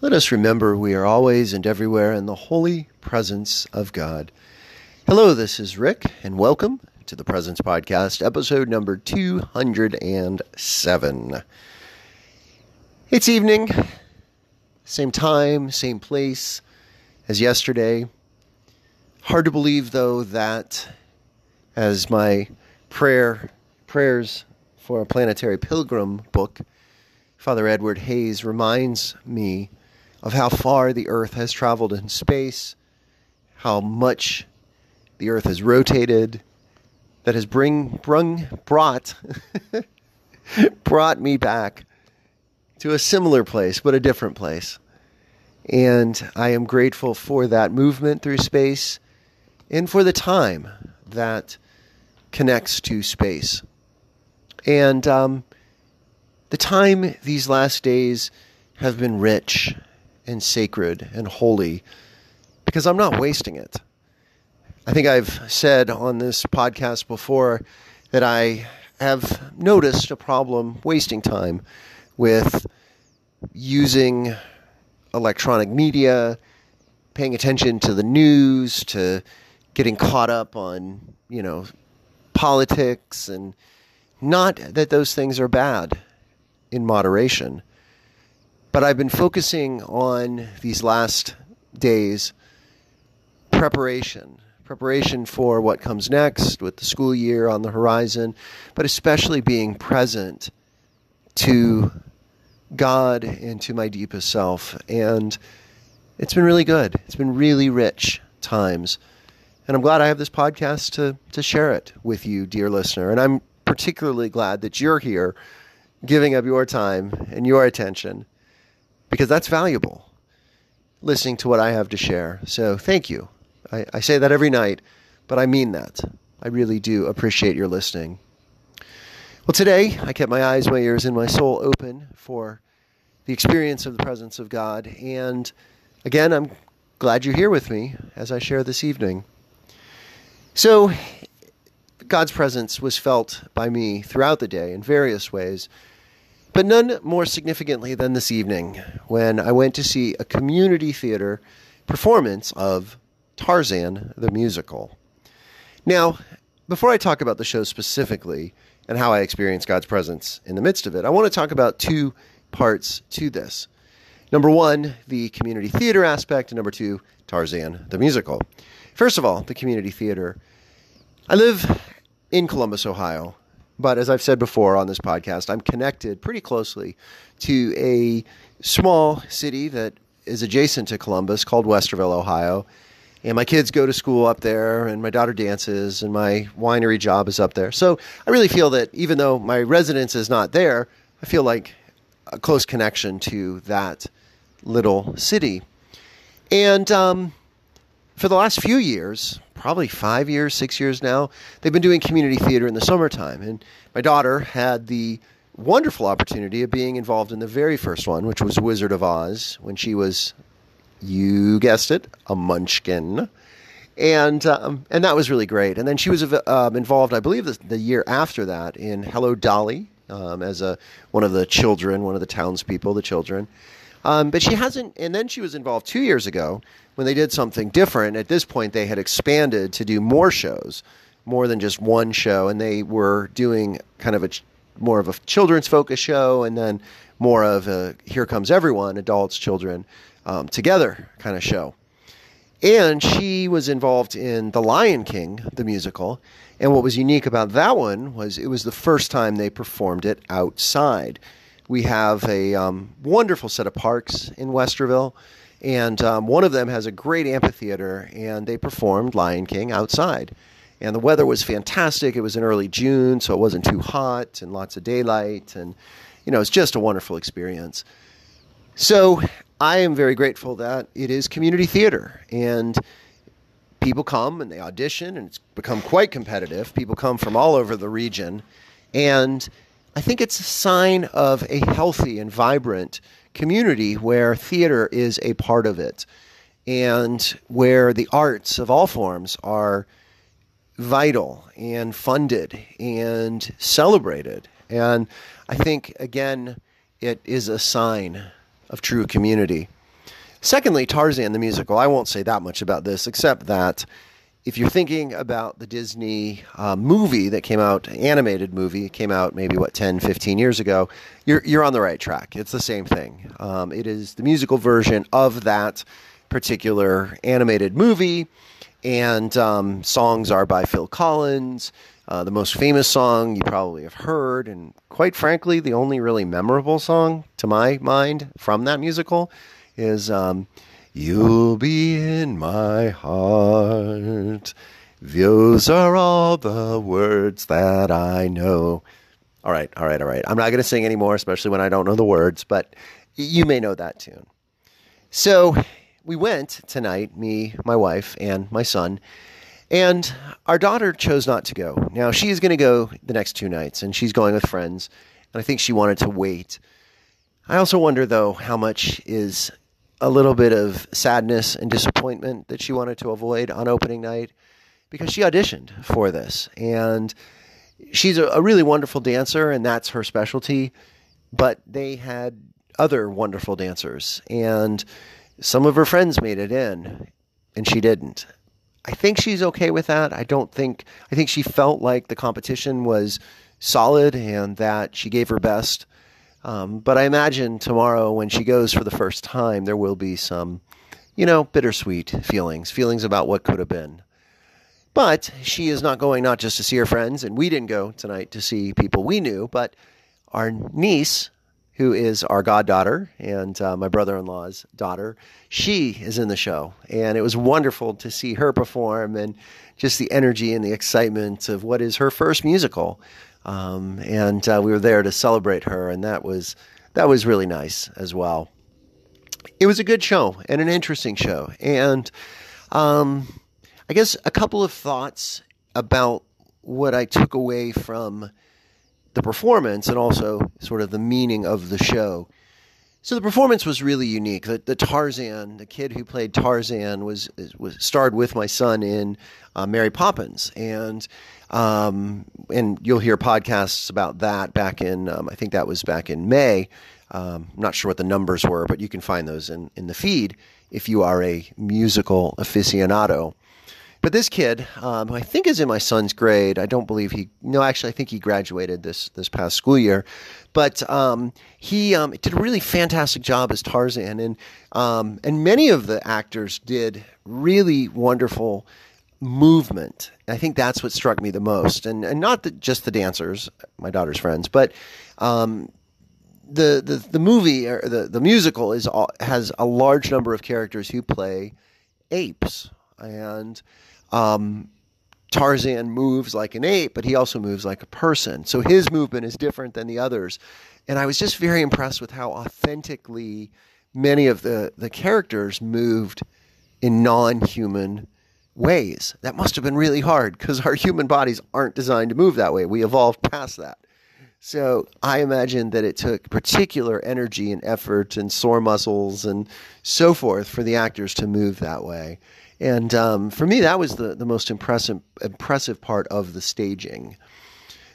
Let us remember we are always and everywhere in the holy presence of God. Hello, this is Rick, and welcome to the Presence Podcast, episode number 207. It's evening, same time, same place as yesterday. Hard to believe, though, that as my prayer prayers for a planetary pilgrim book, Father Edward Hays reminds me of how far the Earth has traveled in space, how much the Earth has rotated, that has bring, brung, brought, brought me back to a similar place, but a different place. And I am grateful for that movement through space and for the time that connects to space. And um, the time these last days have been rich and sacred and holy because I'm not wasting it. I think I've said on this podcast before that I have noticed a problem wasting time with using electronic media, paying attention to the news, to getting caught up on, you know, politics and not that those things are bad in moderation. But I've been focusing on these last days preparation, preparation for what comes next with the school year on the horizon, but especially being present to God and to my deepest self. And it's been really good. It's been really rich times. And I'm glad I have this podcast to, to share it with you, dear listener. And I'm particularly glad that you're here giving up your time and your attention because that's valuable listening to what I have to share. So thank you. I, I say that every night, but I mean that. I really do appreciate your listening. Well, today I kept my eyes, my ears, and my soul open for the experience of the presence of God. And again, I'm glad you're here with me as I share this evening. So, God's presence was felt by me throughout the day in various ways, but none more significantly than this evening when I went to see a community theater performance of Tarzan the musical. Now, before I talk about the show specifically and how I experienced God's presence in the midst of it, I want to talk about two parts to this. Number one, the community theater aspect, and number two, Tarzan the musical. First of all, the community theater. I live in Columbus, Ohio. But as I've said before on this podcast, I'm connected pretty closely to a small city that is adjacent to Columbus called Westerville, Ohio. And my kids go to school up there, and my daughter dances, and my winery job is up there. So I really feel that even though my residence is not there, I feel like a close connection to that little city. And um, for the last few years, probably five years, six years now, they've been doing community theater in the summertime. And my daughter had the wonderful opportunity of being involved in the very first one, which was Wizard of Oz, when she was, you guessed it, a munchkin. And um, and that was really great. And then she was uh, involved, I believe, the, the, year after that in Hello Dolly um, as a one of the children, one of the townspeople, the children. Um, but she hasn't, and then she was involved two years ago when they did something different. At this point, they had expanded to do more shows, more than just one show, and they were doing kind of a more of a children's focus show, and then more of a Here Comes Everyone, adults, children, um, together kind of show. And she was involved in The Lion King, the musical. And what was unique about that one was it was the first time they performed it outside. We have a um, wonderful set of parks in Westerville, and um, one of them has a great amphitheater, and they performed Lion King outside. And the weather was fantastic. It was in early June, so it wasn't too hot, and lots of daylight, and you know, it's just a wonderful experience. So I am very grateful that it is community theater, and people come and they audition, and it's become quite competitive. People come from all over the region, and I think it's a sign of a healthy and vibrant community where theater is a part of it and where the arts of all forms are vital and funded and celebrated. And I think, again, it is a sign of true community. Secondly, Tarzan the musical. I won't say that much about this, except that if you're thinking about the Disney uh, movie that came out, animated movie, came out maybe what 10, 15 years ago, you're you're on the right track. It's the same thing. Um, it is the musical version of that particular animated movie, and um, songs are by Phil Collins. Uh, the most famous song you probably have heard, and quite frankly, the only really memorable song to my mind from that musical is um, You'll be in my heart. Those are all the words that I know. All right, all right, all right. I'm not going to sing anymore, especially when I don't know the words, but you may know that tune. So we went tonight, me, my wife, and my son, and our daughter chose not to go. Now, she is going to go the next two nights, and she's going with friends, and I think she wanted to wait. I also wonder, though, how much is a little bit of sadness and disappointment that she wanted to avoid on opening night because she auditioned for this. And she's a, a really wonderful dancer, and that's her specialty. But they had other wonderful dancers, and some of her friends made it in, and she didn't. I think she's okay with that. I don't think, I think she felt like the competition was solid and that she gave her best. Um, but I imagine tomorrow when she goes for the first time, there will be some, you know, bittersweet feelings, feelings about what could have been. But she is not going not just to see her friends, and we didn't go tonight to see people we knew, but our niece who is our goddaughter and uh, my brother in law's daughter. She is in the show, and it was wonderful to see her perform and just the energy and the excitement of what is her first musical. Um, and uh, we were there to celebrate her, and that was that was really nice as well. It was a good show and an interesting show, and um, I guess a couple of thoughts about what I took away from the performance and also sort of the meaning of the show. So the performance was really unique. The, the Tarzan, the kid who played Tarzan, was was starred with my son in uh, Mary Poppins, and um, and you'll hear podcasts about that back in um, I think that was back in May. Um, I'm not sure what the numbers were, but you can find those in in the feed if you are a musical aficionado. But this kid, um, I think is in my son's grade. I don't believe he. No, actually, I think he graduated this this past school year. But um, he um, did a really fantastic job as Tarzan, and um, and many of the actors did really wonderful movement. I think that's what struck me the most, and and not the, just the dancers, my daughter's friends, but um, the, the the movie or the the musical is has a large number of characters who play apes and um, Tarzan moves like an ape, but he also moves like a person. So his movement is different than the others. And I was just very impressed with how authentically many of the, the characters moved in non human ways. That must have been really hard because our human bodies aren't designed to move that way. We evolved past that. So I imagine that it took particular energy and effort and sore muscles and so forth for the actors to move that way. And um, for me, that was the, the most impressive impressive part of the staging.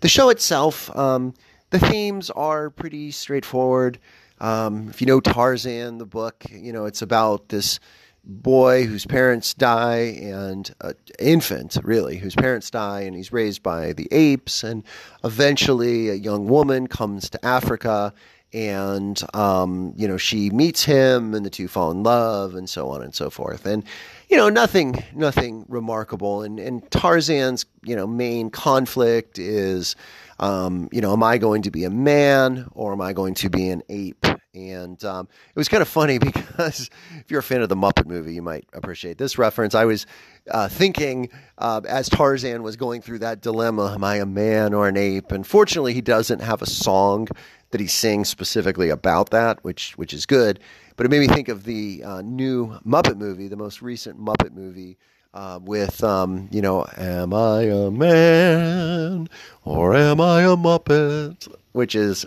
The show itself, um, the themes are pretty straightforward. Um, if you know Tarzan, the book, you know it's about this boy whose parents die and an infant really whose parents die and he's raised by the apes and eventually a young woman comes to africa and um, you know she meets him and the two fall in love and so on and so forth and you know nothing nothing remarkable and and Tarzan's you know main conflict is um, you know am I going to be a man or am I going to be an ape and um, it was kind of funny because if you're a fan of the Muppet movie, you might appreciate this reference. I was uh, thinking uh, as Tarzan was going through that dilemma am I a man or an ape? And fortunately, he doesn't have a song that he sings specifically about that, which which is good. But it made me think of the uh, new Muppet movie, the most recent Muppet movie. Uh, with um, you know, am I a man or am I a Muppet? Which is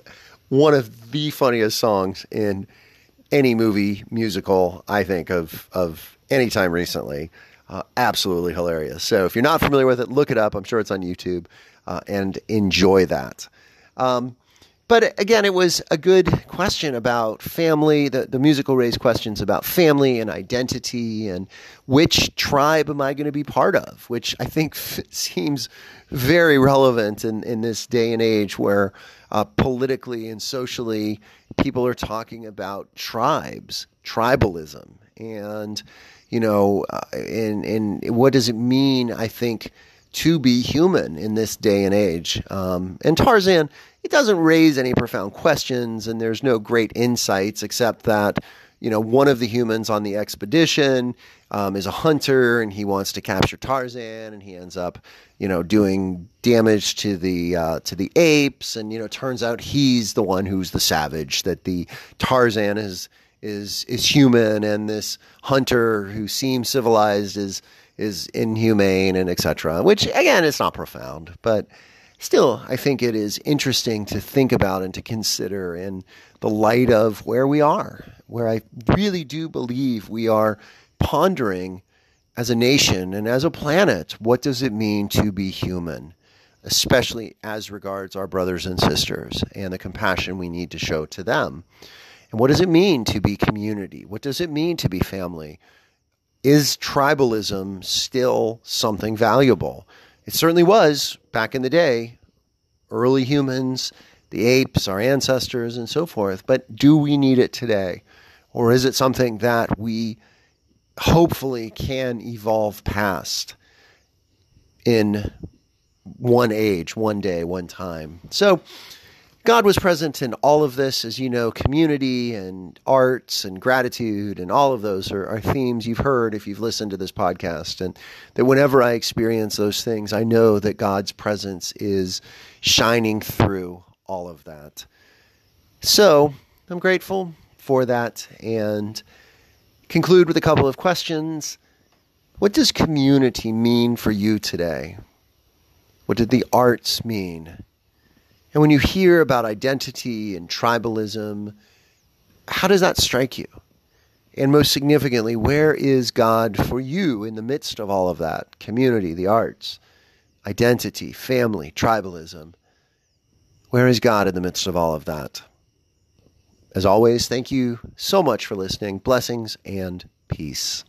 one of the funniest songs in any movie musical I think of of any time recently. Uh, absolutely hilarious. So if you're not familiar with it, look it up. I'm sure it's on YouTube uh, and enjoy that. Um, but again, it was a good question about family. The, the musical raised questions about family and identity and which tribe am I going to be part of, which I think seems very relevant in, in this day and age where uh, politically and socially people are talking about tribes, tribalism, and, you know, uh, and, and what does it mean, I think, to be human in this day and age. Um, and Tarzan, it doesn't raise any profound questions, and there's no great insights except that you know one of the humans on the expedition um, is a hunter, and he wants to capture Tarzan, and he ends up you know doing damage to the uh, to the apes, and you know turns out he's the one who's the savage. That the Tarzan is is is human, and this hunter who seems civilized is is inhumane and etc. Which again, it's not profound, but still, I think it is interesting to think about and to consider in the light of where we are, where I really do believe we are pondering as a nation and as a planet what does it mean to be human, especially as regards our brothers and sisters and the compassion we need to show to them. And what does it mean to be community? What does it mean to be family? Is tribalism still something valuable? It certainly was back in the day, early humans, the apes, our ancestors, and so forth. But do we need it today? Or is it something that we hopefully can evolve past in one age, one day, one time? So, God was present in all of this, as you know, community and arts and gratitude, and all of those are, are, themes you've heard if you've listened to this podcast. And that whenever I experience those things, I know that God's presence is shining through all of that. So I'm grateful for that and conclude with a couple of questions. What does community mean for you today? What did the arts mean? And when you hear about identity and tribalism, how does that strike you? And most significantly, where is God for you in the midst of all of that? Community, the arts, identity, family, tribalism. Where is God in the midst of all of that? As always, thank you so much for listening. Blessings and peace.